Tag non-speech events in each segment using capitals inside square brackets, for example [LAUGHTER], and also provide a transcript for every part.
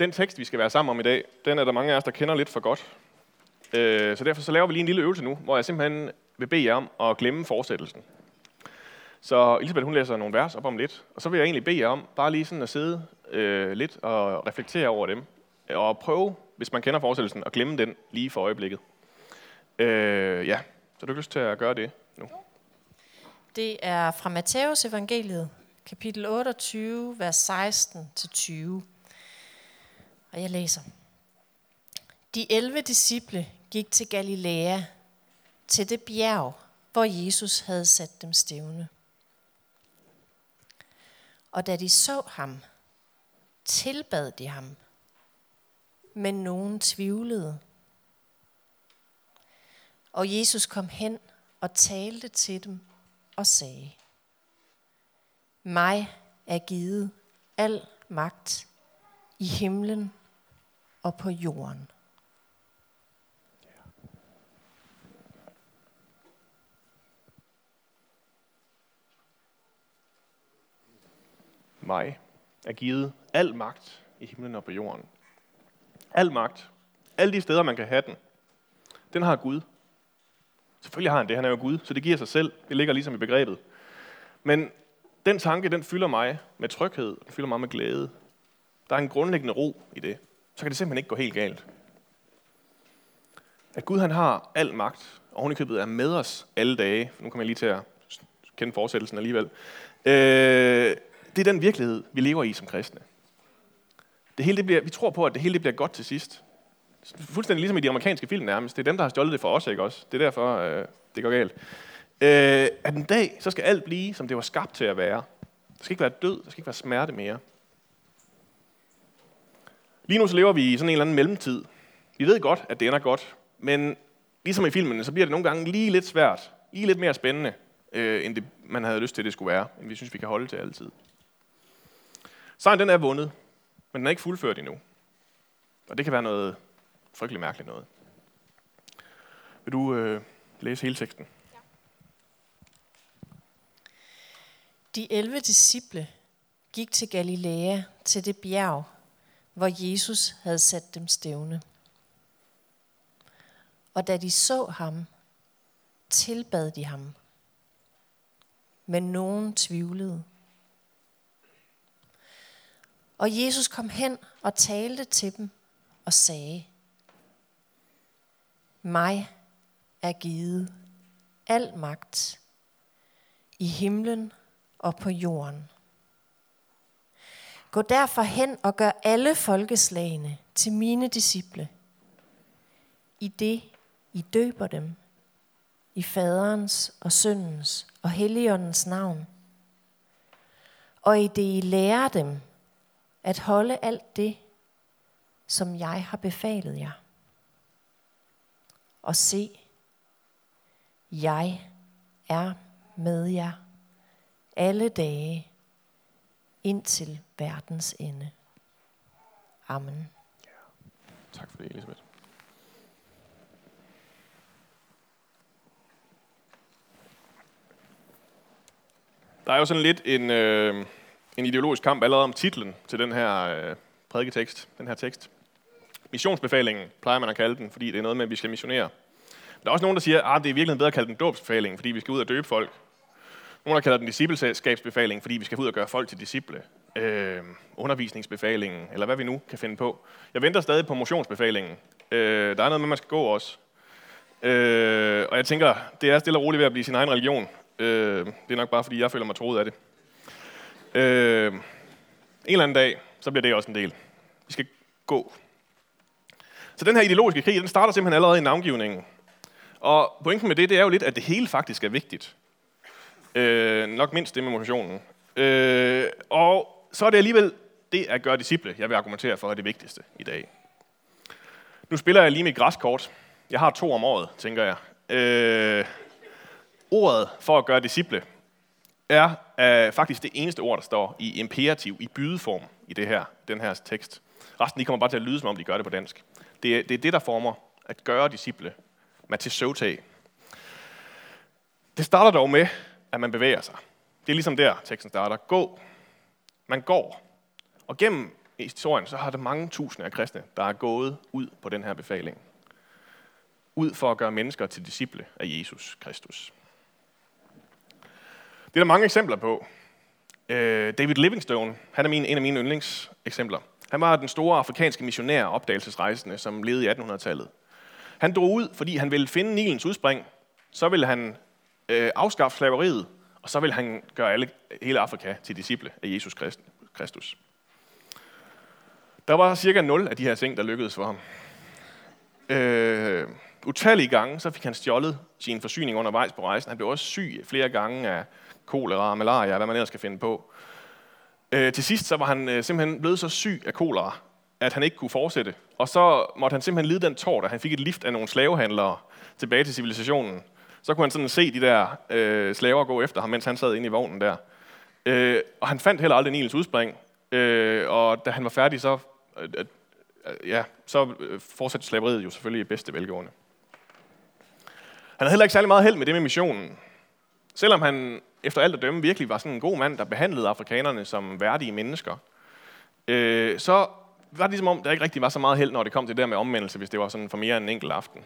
Den tekst, vi skal være sammen om i dag, den er der mange af os, der kender lidt for godt. Øh, så derfor så laver vi lige en lille øvelse nu, hvor jeg simpelthen vil bede jer om at glemme fortsættelsen. Så Elisabeth hun læser nogle vers op om lidt, og så vil jeg egentlig bede jer om bare lige sådan at sidde øh, lidt og reflektere over dem, og prøve, hvis man kender fortsættelsen, at glemme den lige for øjeblikket. Øh, ja, så du har lyst til at gøre det nu? Det er fra Matthæus evangeliet, kapitel 28, vers 16-20. Og jeg læser. De 11 disciple gik til Galilea, til det bjerg, hvor Jesus havde sat dem stævne. Og da de så ham, tilbad de ham, men nogen tvivlede. Og Jesus kom hen og talte til dem og sagde, Mig er givet al magt i himlen og på jorden. Mig er givet al magt i himlen og på jorden. Al magt. Alle de steder, man kan have den. Den har Gud. Selvfølgelig har han det, han er jo Gud, så det giver sig selv. Det ligger ligesom i begrebet. Men den tanke, den fylder mig med tryghed, den fylder mig med glæde. Der er en grundlæggende ro i det. Så kan det simpelthen ikke gå helt galt. At Gud han har al magt, og hun i købet er med os alle dage. Nu kommer jeg lige til at kende fortsættelsen alligevel. Øh, det er den virkelighed, vi lever i som kristne. Det hele det bliver, vi tror på, at det hele det bliver godt til sidst. Fuldstændig ligesom i de amerikanske film nærmest. Det er dem, der har stjålet det for os, ikke også? Det er derfor, øh, det går galt. Øh, at en dag, så skal alt blive, som det var skabt til at være. Der skal ikke være død, der skal ikke være smerte mere. Lige nu så lever vi i sådan en eller anden mellemtid. Vi ved godt, at det ender godt, men ligesom i filmene, så bliver det nogle gange lige lidt svært, lige lidt mere spændende, øh, end det, man havde lyst til, det skulle være, end vi synes, vi kan holde til altid. Sejren den er vundet, men den er ikke fuldført endnu. Og det kan være noget frygtelig mærkeligt noget. Vil du øh, læse hele teksten? Ja. De 11 disciple gik til Galilea, til det bjerg, hvor Jesus havde sat dem stævne. Og da de så ham, tilbad de ham. Men nogen tvivlede. Og Jesus kom hen og talte til dem og sagde, mig er givet al magt i himlen og på jorden. Gå derfor hen og gør alle folkeslagene til mine disciple. I det I døber dem i faderens og søndens og helligåndens navn. Og i det I lærer dem at holde alt det, som jeg har befalet jer. Og se, jeg er med jer alle dage indtil verdens ende. Amen. Ja. Tak for det, Elisabeth. Der er jo sådan lidt en, øh, en ideologisk kamp allerede om titlen til den her øh, prædiketekst, den her tekst. Missionsbefalingen plejer man at kalde den, fordi det er noget med, at vi skal missionere. Men der er også nogen, der siger, at ah, det er virkelig bedre at kalde den dåbsbefalingen, fordi vi skal ud og døbe folk. Nogle der kalder den discipleskabsbefaling, fordi vi skal ud og gøre folk til disciple. Øh, undervisningsbefalingen, eller hvad vi nu kan finde på. Jeg venter stadig på motionsbefalingen. Øh, der er noget med, man skal gå også. Øh, og jeg tænker, det er stille og roligt ved at blive sin egen religion. Øh, det er nok bare, fordi jeg føler mig troet af det. Øh, en eller anden dag, så bliver det også en del. Vi skal gå. Så den her ideologiske krig, den starter simpelthen allerede i navngivningen. Og pointen med det, det er jo lidt, at det hele faktisk er vigtigt. Øh, nok mindst det med motivationen. Øh, og så er det alligevel det at gøre disciple, jeg vil argumentere for, er det vigtigste i dag. Nu spiller jeg lige mit græskort. Jeg har to om året, tænker jeg. Øh, ordet for at gøre disciple er øh, faktisk det eneste ord, der står i imperativ, i bydeform i det her, den her tekst. Resten de kommer bare til at lyde, som om de gør det på dansk. Det det, er det der former at gøre disciple. Matisote. Det starter dog med, at man bevæger sig. Det er ligesom der, teksten starter. Gå. Man går. Og gennem historien, så har der mange tusinde af kristne, der er gået ud på den her befaling. Ud for at gøre mennesker til disciple af Jesus Kristus. Det er der mange eksempler på. Øh, David Livingstone, han er min, en af mine yndlingseksempler. Han var den store afrikanske missionær og opdagelsesrejsende, som levede i 1800-tallet. Han drog ud, fordi han ville finde Nilens udspring. Så ville han øh, afskaffe slaveriet, og så vil han gøre alle, hele Afrika til disciple af Jesus Kristus. Der var cirka 0 af de her ting, der lykkedes for ham. Øh, utallige gange, så fik han stjålet sin forsyning undervejs på rejsen. Han blev også syg flere gange af kolera, malaria, hvad man ellers skal finde på. Øh, til sidst så var han øh, simpelthen blevet så syg af kolera, at han ikke kunne fortsætte. Og så måtte han simpelthen lide den tår, da han fik et lift af nogle slavehandlere tilbage til civilisationen. Så kunne han sådan se de der øh, slaver gå efter ham, mens han sad inde i vognen der. Øh, og han fandt heller aldrig Nils udspring. Øh, og da han var færdig, så, øh, øh, ja, så øh, fortsatte slaveriet jo selvfølgelig i bedste velgående. Han havde heller ikke særlig meget held med det med missionen. Selvom han efter alt at dømme virkelig var sådan en god mand, der behandlede afrikanerne som værdige mennesker, øh, så var det ligesom om, der ikke rigtig var så meget held, når det kom til det der med omvendelse, hvis det var sådan for mere end en enkelt aften.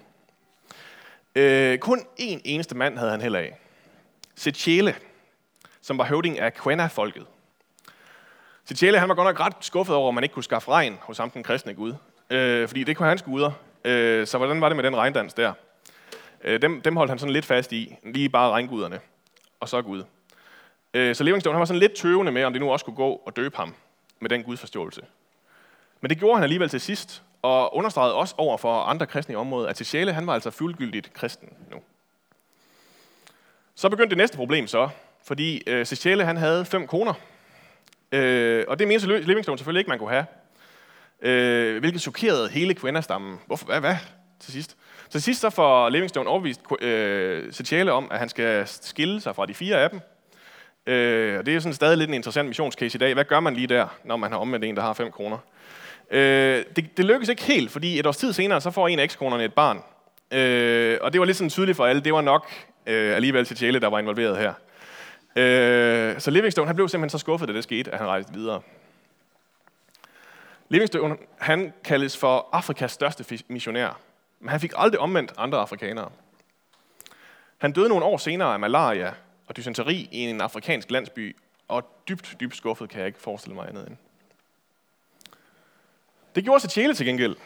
Øh, kun én eneste mand havde han heller af. Sechele, som var høvding af Quena-folket. Sechele, han var godt nok ret skuffet over, at man ikke kunne skaffe regn hos ham, den kristne Gud. Øh, fordi det kunne hans guder. Øh, så hvordan var det med den regndans der? Øh, dem, dem holdt han sådan lidt fast i. Lige bare regnguderne. Og så Gud. Øh, så Livingstone han var sådan lidt tøvende med, om det nu også kunne gå og døbe ham med den gudsforståelse. Men det gjorde han alligevel til sidst, og understregede også over for andre kristne i området, at Tessiale, han var altså fuldgyldigt kristen nu. Så begyndte det næste problem så, fordi øh, Tessiale, han havde fem koner, øh, og det mente Livingstone selvfølgelig ikke, man kunne have. Øh, hvilket chokerede hele kvindestammen. Hvorfor? Hvad? Hvad? Til sidst. Til sidst så får Livingstone overvist øh, Tessiale om, at han skal skille sig fra de fire af dem. Øh, og det er sådan stadig lidt en interessant missionscase i dag. Hvad gør man lige der, når man har omvendt en, der har fem kroner? Øh, det, det lykkes ikke helt, fordi et års tid senere, så får en af ekskonerne et barn. Øh, og det var lidt sådan tydeligt for alle. Det var nok øh, alligevel til Tjæle, der var involveret her. Øh, så Livingstone han blev simpelthen så skuffet, da det skete, at han rejste videre. Livingstone han kaldes for Afrikas største missionær, men han fik aldrig omvendt andre afrikanere. Han døde nogle år senere af malaria og dysenteri i en afrikansk landsby, og dybt, dybt skuffet kan jeg ikke forestille mig andet end. Det gjorde sig Tjæle til gengæld.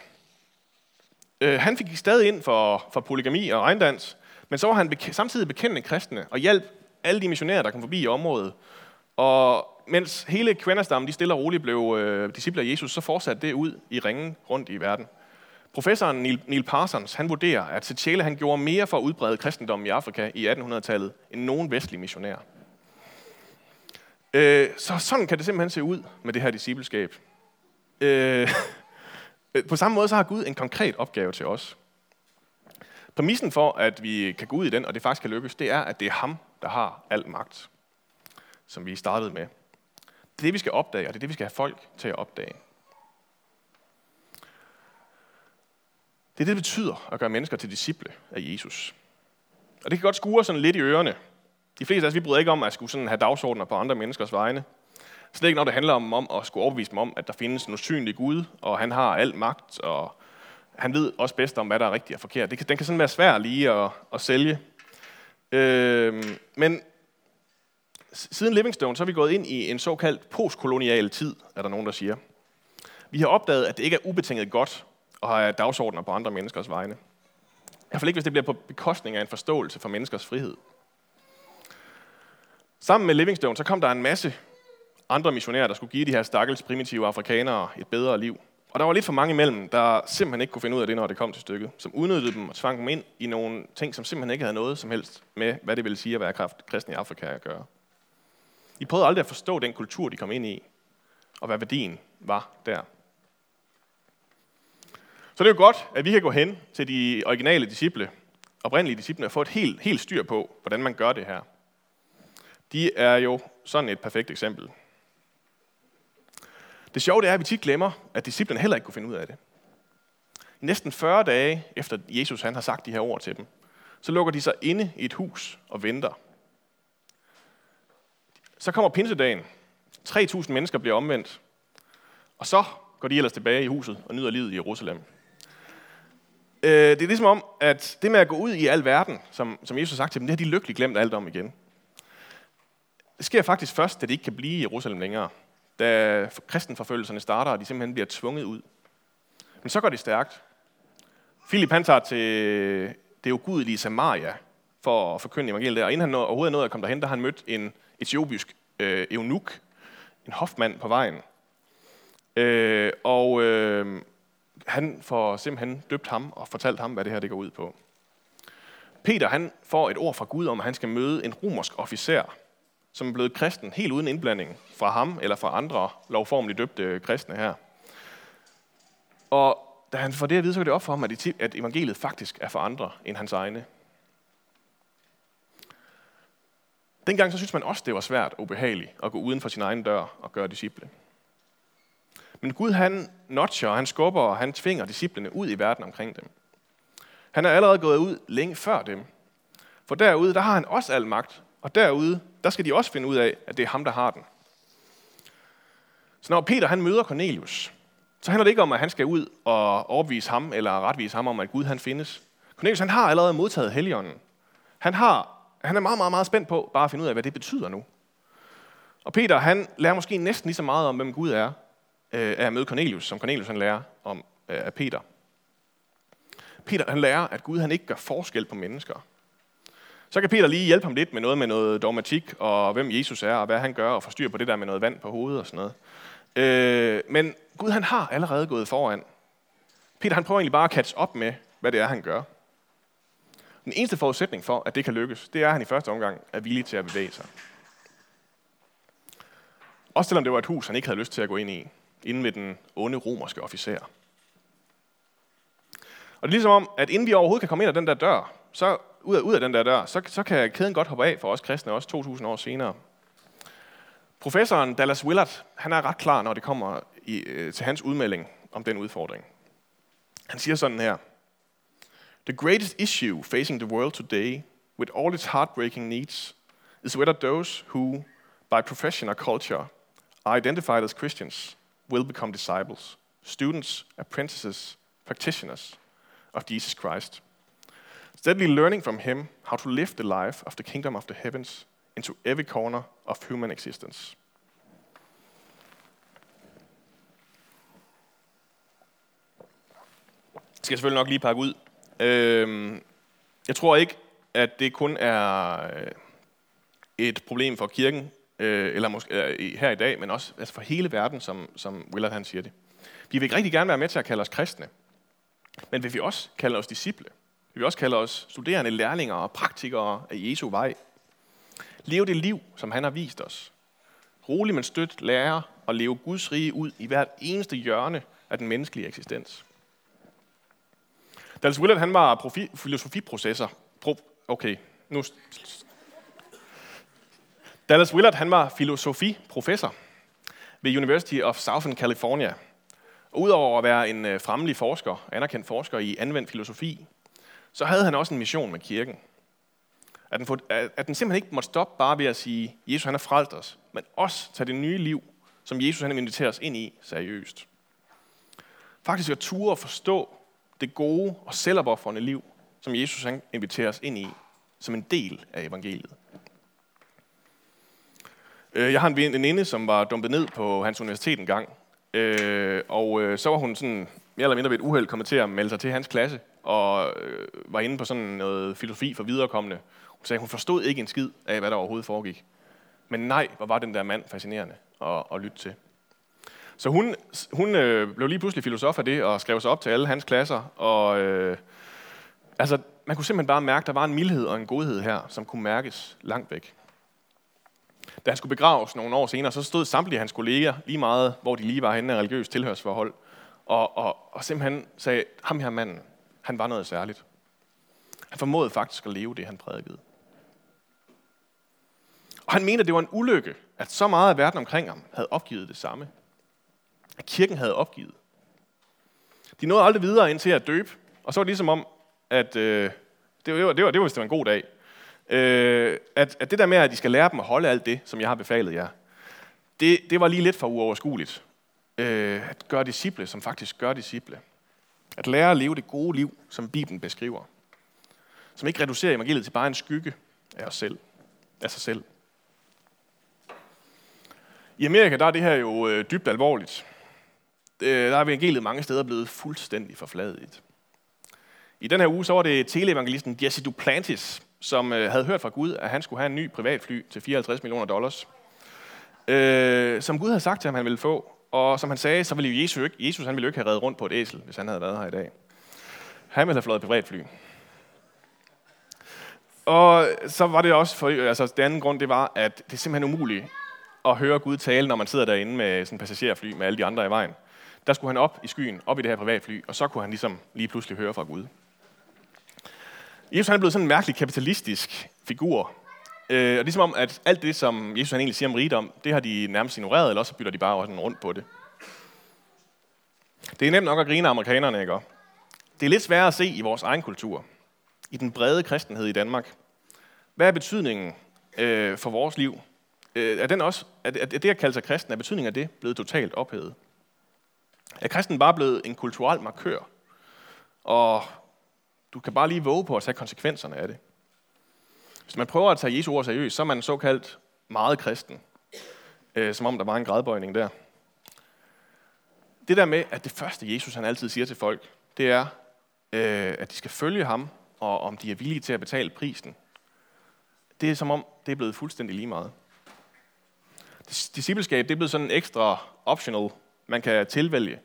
Øh, han fik stadig ind for, for polygami og regndans, men så var han bek- samtidig bekendende kristne og hjalp alle de missionærer, der kom forbi i området. Og mens hele kvenderstammen de stille og roligt blev øh, disciple af Jesus, så fortsatte det ud i ringen rundt i verden. Professoren Neil, Neil Parsons han vurderer, at Tjæle han gjorde mere for at udbrede kristendommen i Afrika i 1800-tallet end nogen vestlig missionær. Øh, så sådan kan det simpelthen se ud med det her discipleskab. Øh, Øh, på samme måde så har Gud en konkret opgave til os. Præmissen for, at vi kan gå ud i den, og det faktisk kan lykkes, det er, at det er ham, der har al magt, som vi startede med. Det er det, vi skal opdage, og det er det, vi skal have folk til at opdage. Det er det, det betyder at gøre mennesker til disciple af Jesus. Og det kan godt skure sådan lidt i ørerne. De fleste af os, vi bryder ikke om at skulle sådan have dagsordner på andre menneskers vegne. Slet ikke når det handler om, om at skulle overbevise dem om, at der findes en usynlig Gud, og han har al magt, og han ved også bedst om, hvad der er rigtigt og forkert. Det kan, den kan sådan være svær lige at, at sælge. Øh, men siden Livingstone, så er vi gået ind i en såkaldt postkolonial tid, er der nogen, der siger. Vi har opdaget, at det ikke er ubetinget godt at have dagsordner på andre menneskers vegne. I hvert fald ikke, hvis det bliver på bekostning af en forståelse for menneskers frihed. Sammen med Livingstone, så kom der en masse andre missionærer, der skulle give de her stakkels primitive afrikanere et bedre liv. Og der var lidt for mange imellem, der simpelthen ikke kunne finde ud af det, når det kom til stykket. Som udnyttede dem og tvang dem ind i nogle ting, som simpelthen ikke havde noget som helst med, hvad det ville sige at være kristen i Afrika at gøre. De prøvede aldrig at forstå den kultur, de kom ind i, og hvad værdien var der. Så det er jo godt, at vi kan gå hen til de originale disciple, oprindelige disciple, og få et helt, helt styr på, hvordan man gør det her. De er jo sådan et perfekt eksempel. Det sjove det er, at vi tit glemmer, at disciplen heller ikke kunne finde ud af det. I næsten 40 dage efter Jesus han har sagt de her ord til dem, så lukker de sig inde i et hus og venter. Så kommer pinsedagen. 3.000 mennesker bliver omvendt. Og så går de ellers tilbage i huset og nyder livet i Jerusalem. Øh, det er ligesom om, at det med at gå ud i al verden, som, som Jesus har sagt til dem, det har de lykkeligt glemt alt om igen. Det sker faktisk først, da de ikke kan blive i Jerusalem længere. Da kristenforfølgelserne starter, og de simpelthen bliver tvunget ud. Men så går det stærkt. Philip han tager til det ugudelige Samaria for at forkynde evangeliet der. Og inden han overhovedet nåede at komme derhen, der har han mødt en etiopisk øh, eunuk, en hofmand på vejen. Øh, og øh, han får simpelthen døbt ham og fortalt ham, hvad det her det går ud på. Peter han får et ord fra Gud om, at han skal møde en romersk officer, som er blevet kristen helt uden indblanding fra ham eller fra andre lovformeligt døbte kristne her. Og da han får det at vide, så går det op for ham, at evangeliet faktisk er for andre end hans egne. Dengang så synes man også, det var svært og ubehageligt at gå uden for sin egen dør og gøre disciple. Men Gud han notcher, han skubber og han tvinger disciplene ud i verden omkring dem. Han er allerede gået ud længe før dem. For derude, der har han også al magt. Og derude, der skal de også finde ud af, at det er ham, der har den. Så når Peter han møder Cornelius, så handler det ikke om, at han skal ud og overbevise ham, eller retvise ham om, at Gud han findes. Cornelius han har allerede modtaget Helligånden. Han, har, han er meget, meget, meget spændt på bare at finde ud af, hvad det betyder nu. Og Peter han lærer måske næsten lige så meget om, hvem Gud er, øh, af at møde Cornelius, som Cornelius han lærer om øh, af Peter. Peter han lærer, at Gud han ikke gør forskel på mennesker. Så kan Peter lige hjælpe ham lidt med noget med noget dogmatik, og hvem Jesus er, og hvad han gør, og forstyrre på det der med noget vand på hovedet og sådan noget. Øh, men Gud han har allerede gået foran. Peter han prøver egentlig bare at catch op med, hvad det er, han gør. Den eneste forudsætning for, at det kan lykkes, det er, at han i første omgang er villig til at bevæge sig. Også selvom det var et hus, han ikke havde lyst til at gå ind i, inden ved den onde romerske officer. Og det er ligesom om, at inden vi overhovedet kan komme ind ad den der dør, så ud af, ud af den der dør, så, så kan kæden godt hoppe af for os kristne, også 2000 år senere. Professoren Dallas Willard, han er ret klar, når det kommer i, øh, til hans udmelding om den udfordring. Han siger sådan her. The greatest issue facing the world today, with all its heartbreaking needs, is whether those who, by profession or culture, are identified as Christians, will become disciples, students, apprentices, practitioners of Jesus Christ. Steadily learning from him how to live the life of the kingdom of the heavens into every corner of human existence. Det skal jeg selvfølgelig nok lige pakke ud. Øhm, jeg tror ikke, at det kun er øh, et problem for kirken, øh, eller måske øh, her i dag, men også altså for hele verden, som, som Willard han siger det. Vi vil rigtig gerne være med til at kalde os kristne, men vil vi også kalde os disciple? Vil vi også kalde os studerende, lærlinger og praktikere af Jesu vej? Leve det liv, som han har vist os. Rolig men støt lære og leve Guds rige ud i hvert eneste hjørne af den menneskelige eksistens. Dallas Willard, han var profi, filosofiprocessor. Pro, okay, nu... Dallas Willard, han var filosofiprofessor ved University of Southern California. Udover at være en øh, fremmelig forsker, anerkendt forsker i anvendt filosofi, så havde han også en mission med kirken. At den, for, at den simpelthen ikke måtte stoppe bare ved at sige, Jesus han har frelst os, men også tage det nye liv, som Jesus han inviterer os ind i, seriøst. Faktisk at ture og forstå det gode og selvopoffrende liv, som Jesus han inviterer os ind i, som en del af evangeliet. Øh, jeg har en veninde, som var dumpet ned på hans universitet en gang, øh, og øh, så var hun sådan mere eller mindre ved et uheld kommet til at melde sig til hans klasse, og øh, var inde på sådan noget filosofi for viderekommende, hun sagde, hun forstod ikke en skid af, hvad der overhovedet foregik. Men nej, hvor var den der mand fascinerende at, at lytte til. Så hun, hun øh, blev lige pludselig filosof af det, og skrev sig op til alle hans klasser. Og øh, altså, man kunne simpelthen bare mærke, at der var en mildhed og en godhed her, som kunne mærkes langt væk. Da han skulle begraves nogle år senere, så stod samtlige hans kolleger lige meget, hvor de lige var henne af religiøst tilhørsforhold, og, og, og simpelthen sagde, ham her manden, han var noget særligt. Han formåede faktisk at leve det, han prædikede. Og han mente, at det var en ulykke, at så meget af verden omkring ham havde opgivet det samme. At kirken havde opgivet. De nåede aldrig videre ind til at døbe, og så var det ligesom om, at øh, det, var, det, var, det, var, det var, det var en god dag. Øh, at, at det der med, at de skal lære dem at holde alt det, som jeg har befalet jer, det, det var lige lidt for uoverskueligt. øh, at gøre disciple, som faktisk gør disciple. At lære at leve det gode liv, som Bibelen beskriver. Som ikke reducerer evangeliet til bare en skygge af os selv. Af sig selv. I Amerika der er det her jo øh, dybt alvorligt. Øh, der er evangeliet mange steder blevet fuldstændig forfladet. I den her uge så var det teleevangelisten Jesse Duplantis, som øh, havde hørt fra Gud, at han skulle have en ny privatfly til 54 millioner dollars. Øh, som Gud havde sagt til ham, han ville få. Og som han sagde, så ville jo Jesus, ikke, Jesus han ville jo ikke have reddet rundt på et æsel, hvis han havde været her i dag. Han ville have fløjet privatfly. Og så var det også, for, altså den anden grund, det var, at det er simpelthen umuligt at høre Gud tale, når man sidder derinde med sådan en passagerfly med alle de andre i vejen. Der skulle han op i skyen, op i det her privatfly, og så kunne han ligesom lige pludselig høre fra Gud. Jesus han er blevet sådan en mærkelig kapitalistisk figur. Øh, og ligesom som om, at alt det, som Jesus han egentlig siger om rigdom, det har de nærmest ignoreret, eller også bytter de bare sådan rundt på det. Det er nemt nok at grine af amerikanerne, ikke? Det er lidt sværere at se i vores egen kultur. I den brede kristenhed i Danmark. Hvad er betydningen øh, for vores liv? Øh, er, den også, er, er det at kalde sig kristen, er betydningen af det blevet totalt ophævet? Er kristen bare blevet en kulturel markør? Og du kan bare lige våge på at tage konsekvenserne af det. Hvis man prøver at tage Jesu ord seriøst, så er man såkaldt meget kristen. Øh, som om der var en gradbøjning der. Det der med, at det første Jesus han altid siger til folk, det er, øh, at de skal følge ham, og om de er villige til at betale prisen. Det er som om, det er blevet fuldstændig lige meget. Discipleskab, det er blevet sådan en ekstra optional, man kan tilvælge.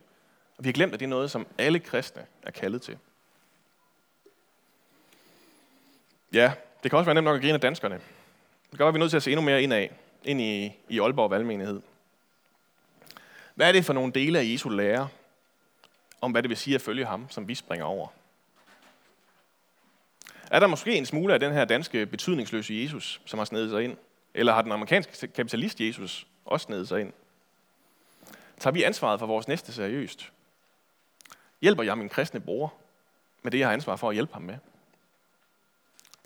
Og vi har glemt, at det er noget, som alle kristne er kaldet til. Ja, det kan også være nemt nok at grine af danskerne. Det kan være, at vi er nødt til at se endnu mere ind af, ind i, i Aalborg Valgmenighed. Hvad er det for nogle dele af Jesu lære, om hvad det vil sige at følge ham, som vi springer over? Er der måske en smule af den her danske betydningsløse Jesus, som har snedet sig ind? Eller har den amerikanske kapitalist Jesus også snedet sig ind? Tager vi ansvaret for vores næste seriøst? Hjælper jeg min kristne bror med det, jeg har ansvar for at hjælpe ham med?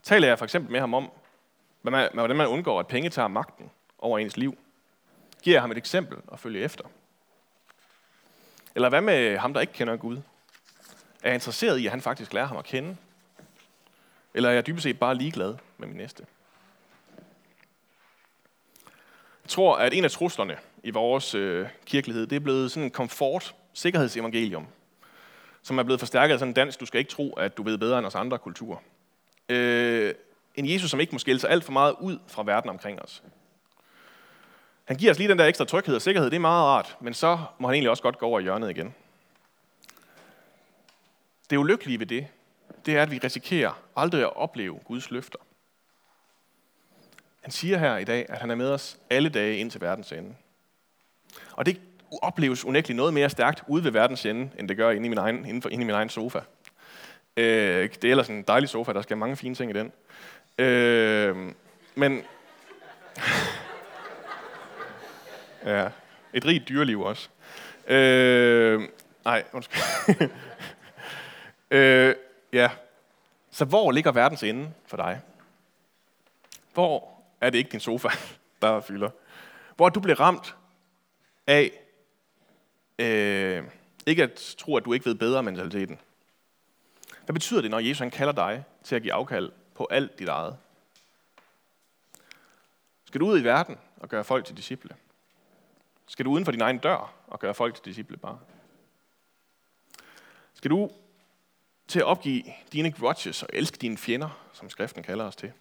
Taler jeg for eksempel med ham om, hvordan man undgår, at penge tager magten over ens liv? Giver jeg ham et eksempel at følge efter? Eller hvad med ham, der ikke kender Gud? Er jeg interesseret i, at han faktisk lærer ham at kende? Eller er jeg dybest set bare ligeglad med min næste? Jeg tror, at en af truslerne i vores øh, kirkelighed, det er blevet sådan en komfort, sikkerhedsevangelium, som er blevet forstærket af sådan en dansk, du skal ikke tro, at du ved bedre end os andre kulturer. Øh, en Jesus, som ikke må skille sig alt for meget ud fra verden omkring os. Han giver os lige den der ekstra tryghed og sikkerhed, det er meget rart, men så må han egentlig også godt gå over i hjørnet igen. Det ulykkelige ved det, det er, at vi risikerer aldrig at opleve Guds løfter. Han siger her i dag, at han er med os alle dage ind til verdens ende. Og det opleves unægteligt noget mere stærkt ude ved verdens ende, end det gør inde i min egen, inden for, inde i min egen sofa. Øh, det er ellers en dejlig sofa, der skal mange fine ting i den. Øh, men... [LAUGHS] ja, et rigt dyreliv også. Øh, nej, undskyld. [LAUGHS] øh, ja, så hvor ligger verdens ende for dig? Hvor er det ikke din sofa, [LAUGHS] der fylder? Hvor du bliver ramt af øh, ikke at tro, at du ikke ved bedre mentaliteten. Hvad betyder det, når Jesus han kalder dig til at give afkald på alt dit eget? Skal du ud i verden og gøre folk til disciple? Skal du uden for din egen dør og gøre folk til disciple bare? Skal du til at opgive dine grudges og elske dine fjender, som skriften kalder os til?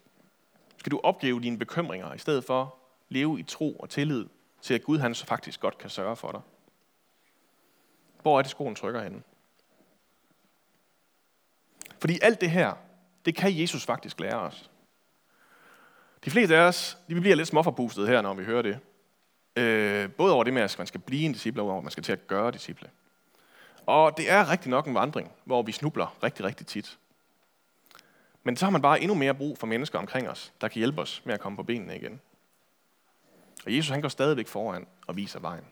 Skal du opgive dine bekymringer, i stedet for leve i tro og tillid til, at Gud han så faktisk godt kan sørge for dig? Hvor er det skoen trykker henne? Fordi alt det her, det kan Jesus faktisk lære os. De fleste af os, de bliver lidt småforpustet her, når vi hører det. Øh, både over det med, at man skal blive en disciple, og over at man skal til at gøre disciple. Og det er rigtig nok en vandring, hvor vi snubler rigtig, rigtig tit. Men så har man bare endnu mere brug for mennesker omkring os, der kan hjælpe os med at komme på benene igen. Og Jesus han går stadigvæk foran og viser vejen.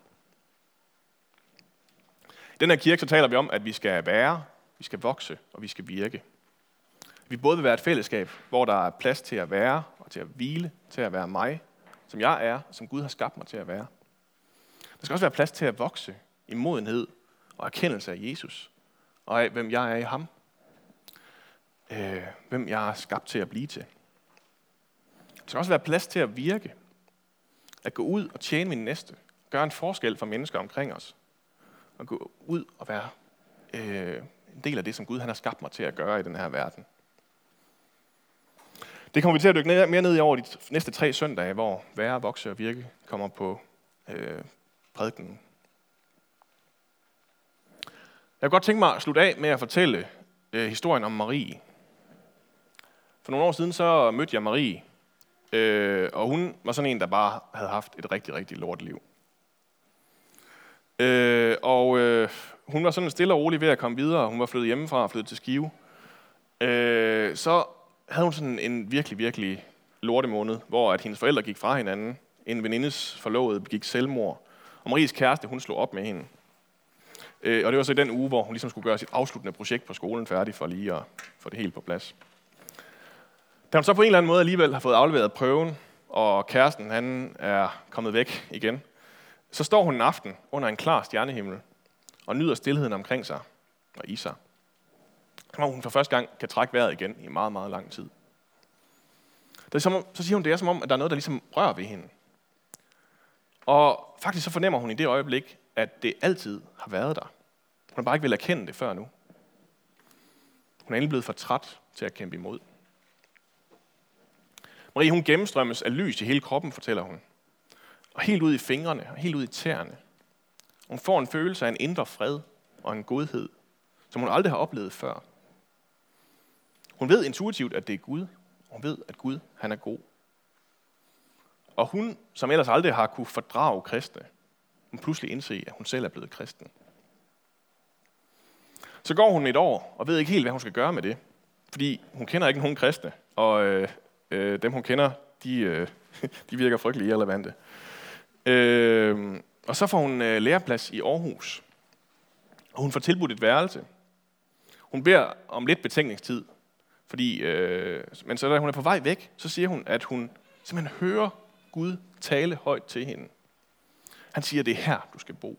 I den her kirke så taler vi om, at vi skal være, vi skal vokse og vi skal virke. Vi både vil være et fællesskab, hvor der er plads til at være og til at hvile, til at være mig, som jeg er, som Gud har skabt mig til at være. Der skal også være plads til at vokse i modenhed og erkendelse af Jesus, og af, hvem jeg er i ham. Øh, hvem jeg er skabt til at blive til. Der skal også være plads til at virke. At gå ud og tjene min næste. Gøre en forskel for mennesker omkring os. Og gå ud og være øh, en del af det, som Gud han har skabt mig til at gøre i den her verden. Det kommer vi til at dykke mere ned i over de næste tre søndage, hvor være, vokse og virke kommer på øh, prædikenen. Jeg kunne godt tænke mig at slutte af med at fortælle øh, historien om Marie. For nogle år siden så mødte jeg Marie, øh, og hun var sådan en, der bare havde haft et rigtig, rigtig lorteliv. Øh, og øh, hun var sådan stille og rolig ved at komme videre. Hun var flyttet hjemmefra og flyttet til Skive. Øh, så havde hun sådan en virkelig, virkelig lortemåned, hvor at hendes forældre gik fra hinanden. En venindes forlovede begik selvmord. Og Maries kæreste, hun slog op med hende. Øh, og det var så i den uge, hvor hun ligesom skulle gøre sit afsluttende projekt på skolen færdig for lige at få det helt på plads. Da hun så på en eller anden måde alligevel har fået afleveret prøven, og kæresten han er kommet væk igen, så står hun en aften under en klar stjernehimmel og nyder stillheden omkring sig og i sig. Som hun for første gang kan trække vejret igen i meget, meget lang tid. Det er som, så siger hun, det er som om, at der er noget, der ligesom rører ved hende. Og faktisk så fornemmer hun i det øjeblik, at det altid har været der. Hun har bare ikke vil erkende det før nu. Hun er endelig blevet for træt til at kæmpe imod. Marie, hun gennemstrømmes af lys i hele kroppen, fortæller hun. Og helt ud i fingrene, og helt ud i tæerne. Hun får en følelse af en indre fred og en godhed, som hun aldrig har oplevet før. Hun ved intuitivt, at det er Gud. Hun ved, at Gud han er god. Og hun, som ellers aldrig har kunne fordrage kristne, hun pludselig indse, at hun selv er blevet kristen. Så går hun et år og ved ikke helt, hvad hun skal gøre med det. Fordi hun kender ikke nogen kristne, og øh, øh, dem hun kender, de, øh, [LAUGHS] de virker frygtelig irrelevante. Øh, og så får hun øh, læreplads i Aarhus. Og hun får tilbudt et værelse. Hun beder om lidt betænkningstid, fordi, øh, men så da hun er på vej væk, så siger hun, at hun simpelthen hører Gud tale højt til hende. Han siger, det er her, du skal bo.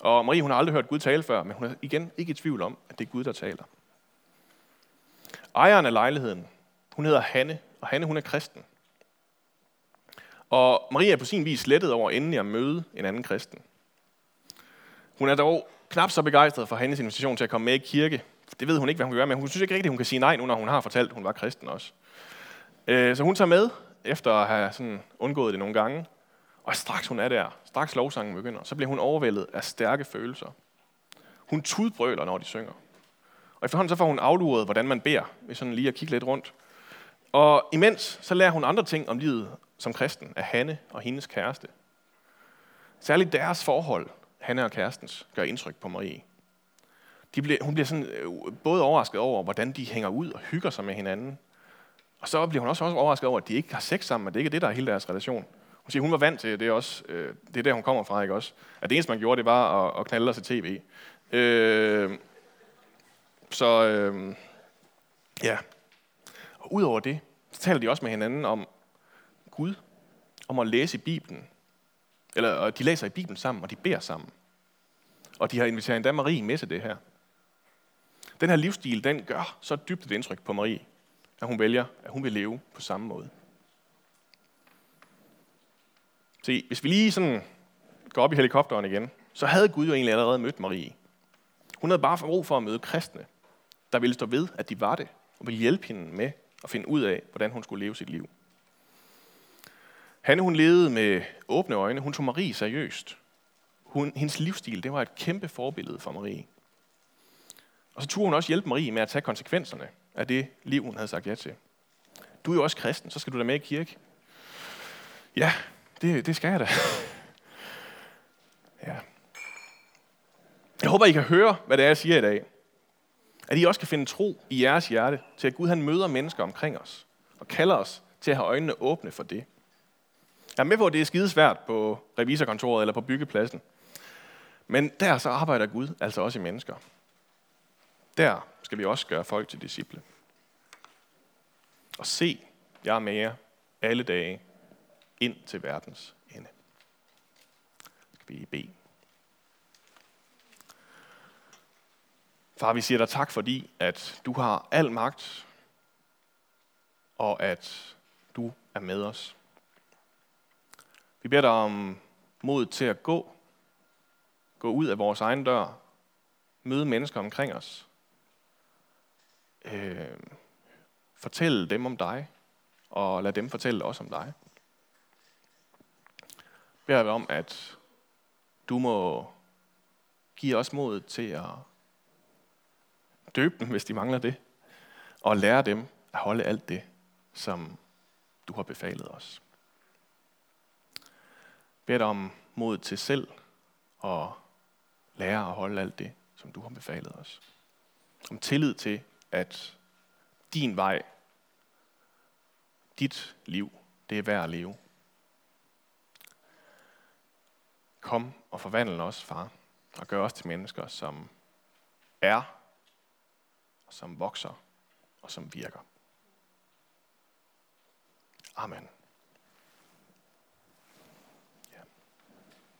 Og Marie, hun har aldrig hørt Gud tale før, men hun er igen ikke i tvivl om, at det er Gud, der taler. Ejeren af lejligheden, hun hedder Hanne, og Hanne, hun er kristen. Og Maria er på sin vis lettet over endelig at møde en anden kristen. Hun er dog knap så begejstret for hans invitation til at komme med i kirke. Det ved hun ikke, hvad hun kan gøre, med. hun synes ikke rigtigt, hun kan sige nej nu, når hun har fortalt, at hun var kristen også. Øh, så hun tager med, efter at have sådan undgået det nogle gange. Og straks hun er der, straks lovsangen begynder, så bliver hun overvældet af stærke følelser. Hun tudbrøler, når de synger. Og efterhånden så får hun afluret, hvordan man beder, ved sådan lige at kigge lidt rundt. Og imens så lærer hun andre ting om livet som kristen af Hanne og hendes kæreste. Særligt deres forhold, Hanne og kærestens, gør indtryk på Marie. De bliver, hun bliver sådan, øh, både overrasket over, hvordan de hænger ud og hygger sig med hinanden. Og så bliver hun også, også overrasket over, at de ikke har sex sammen, og det ikke er det, der er hele deres relation. Hun siger, hun var vant til det også. Øh, det er der, hun kommer fra, ikke også? At det eneste, man gjorde, det var at, at knalde sig til tv. Øh, så øh, ja. Og udover det, så taler de også med hinanden om Gud, om at læse i Bibelen. Eller de læser i Bibelen sammen, og de beder sammen. Og de har inviteret endda Marie med til det her. Den her livsstil, den gør så dybt et indtryk på Marie, at hun vælger, at hun vil leve på samme måde. Se, hvis vi lige sådan går op i helikopteren igen, så havde Gud jo egentlig allerede mødt Marie. Hun havde bare brug for at møde kristne, der ville stå ved, at de var det, og ville hjælpe hende med at finde ud af, hvordan hun skulle leve sit liv. Hanne, hun levede med åbne øjne. Hun tog Marie seriøst. Hun, hendes livsstil, det var et kæmpe forbillede for Marie. Og så turde hun også hjælpe Marie med at tage konsekvenserne af det liv, hun havde sagt ja til. Du er jo også kristen, så skal du da med i kirke. Ja, det, det skal jeg da. [LAUGHS] ja. Jeg håber, I kan høre, hvad det er, jeg siger i dag. At I også kan finde tro i jeres hjerte til, at Gud han møder mennesker omkring os og kalder os til at have øjnene åbne for det. Jeg er med på, at det er skidesvært på revisorkontoret eller på byggepladsen. Men der så arbejder Gud altså også i mennesker. Der skal vi også gøre folk til disciple. Og se, jeg er med jer alle dage ind til verdens ende. Skal vi bede. Far, vi siger dig tak, fordi at du har al magt, og at du er med os. Vi beder dig om mod til at gå, gå ud af vores egen dør, møde mennesker omkring os, øh, fortælle dem om dig, og lad dem fortælle os om dig. Jeg beder dig om, at du må give os mod til at døbe dem, hvis de mangler det, og lære dem at holde alt det, som du har befalet os. Beder dig om mod til selv at lære at holde alt det, som du har befalet os. Om tillid til, at din vej, dit liv, det er værd at leve. Kom og forvandle os, far, og gør os til mennesker, som er, og som vokser, og som virker. Amen.